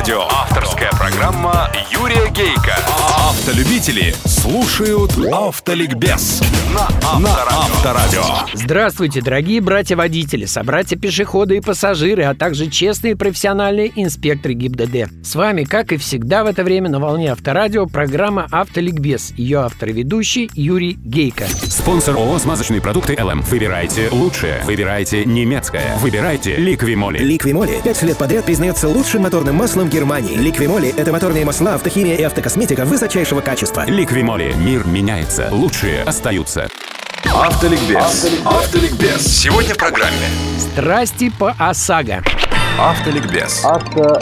Авторадио. Авторская программа Юрия Гейка. Автолюбители слушают Автоликбез на Авторадио. Здравствуйте, дорогие братья-водители, собратья-пешеходы и пассажиры, а также честные профессиональные инспекторы ГИБДД. С вами, как и всегда в это время на волне Авторадио, программа «Автоликбез». Ее автор и ведущий Юрий Гейка. Спонсор ООО «Смазочные продукты ЛМ». Выбирайте лучшее. Выбирайте немецкое. Выбирайте Ликвимоли. Ликвимоли пять лет подряд признается лучшим моторным маслом Германии. Ликвимоли – это моторные масла, автохимия и автокосметика высочайшего качества. Ликвимоли. Мир меняется. Лучшие остаются. Автоликбез. Автоликбез. Сегодня в программе Страсти по ОСАГО. Автоликбез.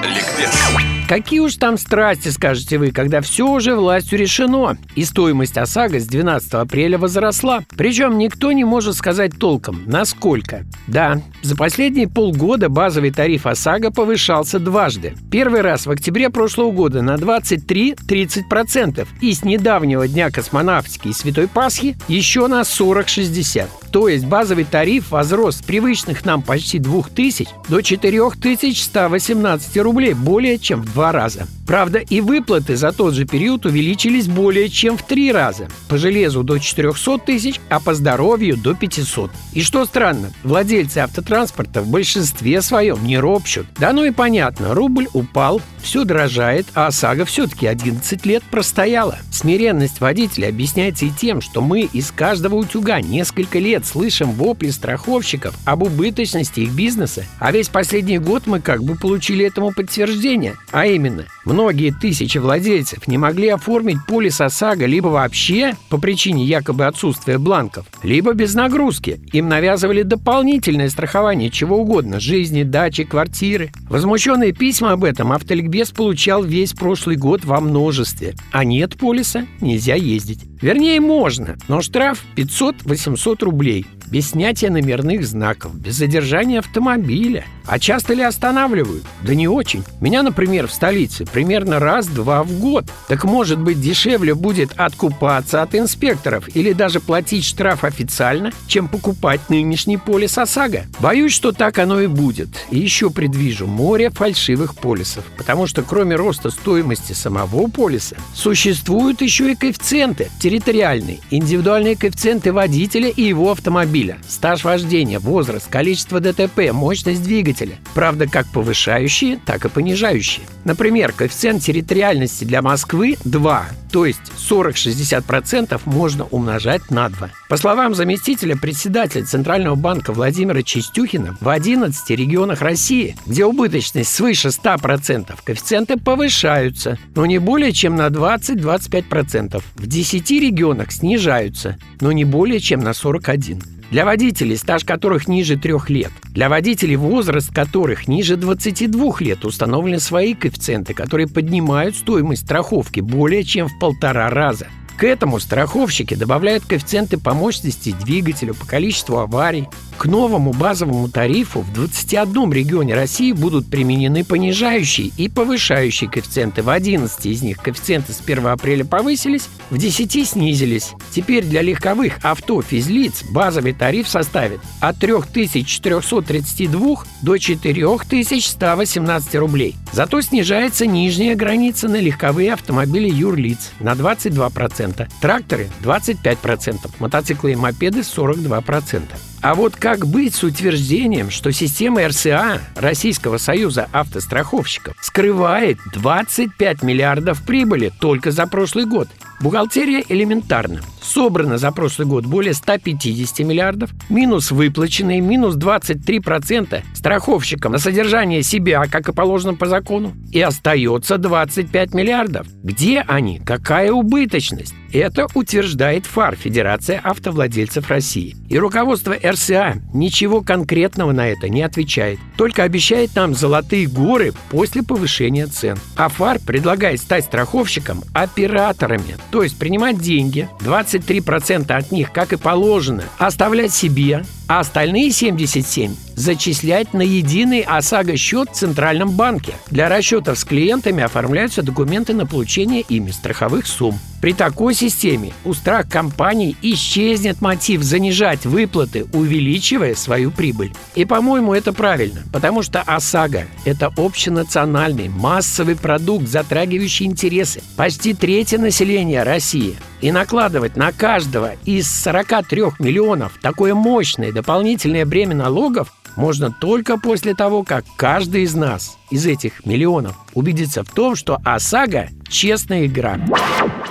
Ликбез. Какие уж там страсти, скажете вы, когда все уже властью решено, и стоимость ОСАГО с 12 апреля возросла. Причем никто не может сказать толком, насколько. Да, за последние полгода базовый тариф ОСАГО повышался дважды. Первый раз в октябре прошлого года на 23-30%, и с недавнего дня космонавтики и Святой Пасхи еще на 40-60%. То есть базовый тариф возрос с привычных нам почти 2000 до 4118 рублей, более чем в два раза. Правда, и выплаты за тот же период увеличились более чем в три раза. По железу до 400 тысяч, а по здоровью до 500. И что странно, владельцы автотранспорта в большинстве своем не ропщут. Да ну и понятно, рубль упал, все дорожает, а ОСАГО все-таки 11 лет простояла. Смиренность водителя объясняется и тем, что мы из каждого утюга несколько лет слышим вопли страховщиков об убыточности их бизнеса, а весь последний год мы как бы получили этому подтверждение. А именно, многие тысячи владельцев не могли оформить полис ОСАГО либо вообще по причине якобы отсутствия бланков, либо без нагрузки. Им навязывали дополнительное страхование чего угодно – жизни, дачи, квартиры. Возмущенные письма об этом автоликбез получал весь прошлый год во множестве. А нет полиса – нельзя ездить. Вернее, можно, но штраф 500-800 рублей. людей. Без снятия номерных знаков, без задержания автомобиля. А часто ли останавливают? Да не очень. Меня, например, в столице примерно раз-два в год. Так может быть дешевле будет откупаться от инспекторов или даже платить штраф официально, чем покупать нынешний полис ОСАГО? Боюсь, что так оно и будет. И еще предвижу море фальшивых полисов. Потому что кроме роста стоимости самого полиса, существуют еще и коэффициенты территориальные, индивидуальные коэффициенты водителя и его автомобиля, стаж вождения, возраст, количество ДТП, мощность двигателя. Правда, как повышающие, так и понижающие. Например, коэффициент территориальности для Москвы 2, то есть 40-60% можно умножать на 2. По словам заместителя председателя Центрального банка Владимира Чистюхина, в 11 регионах России, где убыточность свыше 100%, коэффициенты повышаются, но не более чем на 20-25%. В 10 регионах снижаются, но не более чем на 41%. Для водителей, стаж которых ниже трех лет, для водителей, возраст которых ниже 22 лет, установлены свои коэффициенты, которые поднимают стоимость страховки более чем в полтора раза. К этому страховщики добавляют коэффициенты по мощности двигателя, по количеству аварий. К новому базовому тарифу в 21 регионе России будут применены понижающие и повышающие коэффициенты. В 11 из них коэффициенты с 1 апреля повысились, в 10 снизились. Теперь для легковых авто физлиц базовый тариф составит от 3432 до 4118 рублей. Зато снижается нижняя граница на легковые автомобили юрлиц на 22%. Тракторы 25%, мотоциклы и мопеды 42%. А вот как быть с утверждением, что система РСА Российского союза автостраховщиков скрывает 25 миллиардов прибыли только за прошлый год? Бухгалтерия элементарна. Собрано за прошлый год более 150 миллиардов, минус выплаченные, минус 23% страховщикам на содержание себя, как и положено по закону, и остается 25 миллиардов. Где они? Какая убыточность? Это утверждает ФАР, Федерация автовладельцев России. И руководство РСА ничего конкретного на это не отвечает. Только обещает нам золотые горы после повышения цен. А ФАР предлагает стать страховщиком операторами, то есть принимать деньги, 23% от них, как и положено, оставлять себе, а остальные 77 зачислять на единый ОСАГО счет в Центральном банке. Для расчетов с клиентами оформляются документы на получение ими страховых сумм. При такой системе у страх компаний исчезнет мотив занижать выплаты, увеличивая свою прибыль. И, по-моему, это правильно, потому что ОСАГО – это общенациональный массовый продукт, затрагивающий интересы почти трети населения России. И накладывать на каждого из 43 миллионов такое мощное дополнительное бремя налогов можно только после того, как каждый из нас, из этих миллионов, убедится в том, что ОСАГО – честная игра.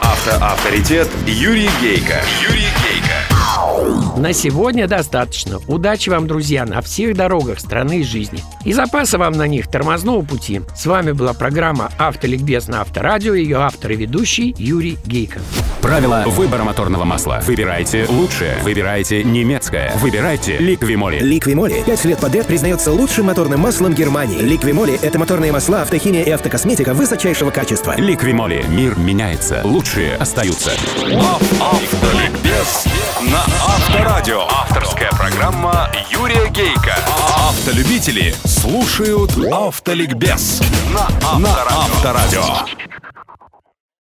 Автоавторитет Юрий Гейка. Юрий. На сегодня достаточно. Удачи вам, друзья, на всех дорогах страны и жизни. И запаса вам на них тормозного пути. С вами была программа «Автоликбез» на Авторадио. Ее автор и ведущий Юрий Гейко. Правила выбора моторного масла. Выбирайте лучшее. Выбирайте немецкое. Выбирайте Ликвимоли. Ликвимоли пять лет подряд признается лучшим моторным маслом Германии. Ликвимоли – это моторные масла, автохимия и автокосметика высочайшего качества. Ликвимоли. Мир меняется. Лучшие остаются. Автоликбез на Авторадио. Авторская программа Юрия Гейка. Автолюбители слушают Автоликбез на Авторадио.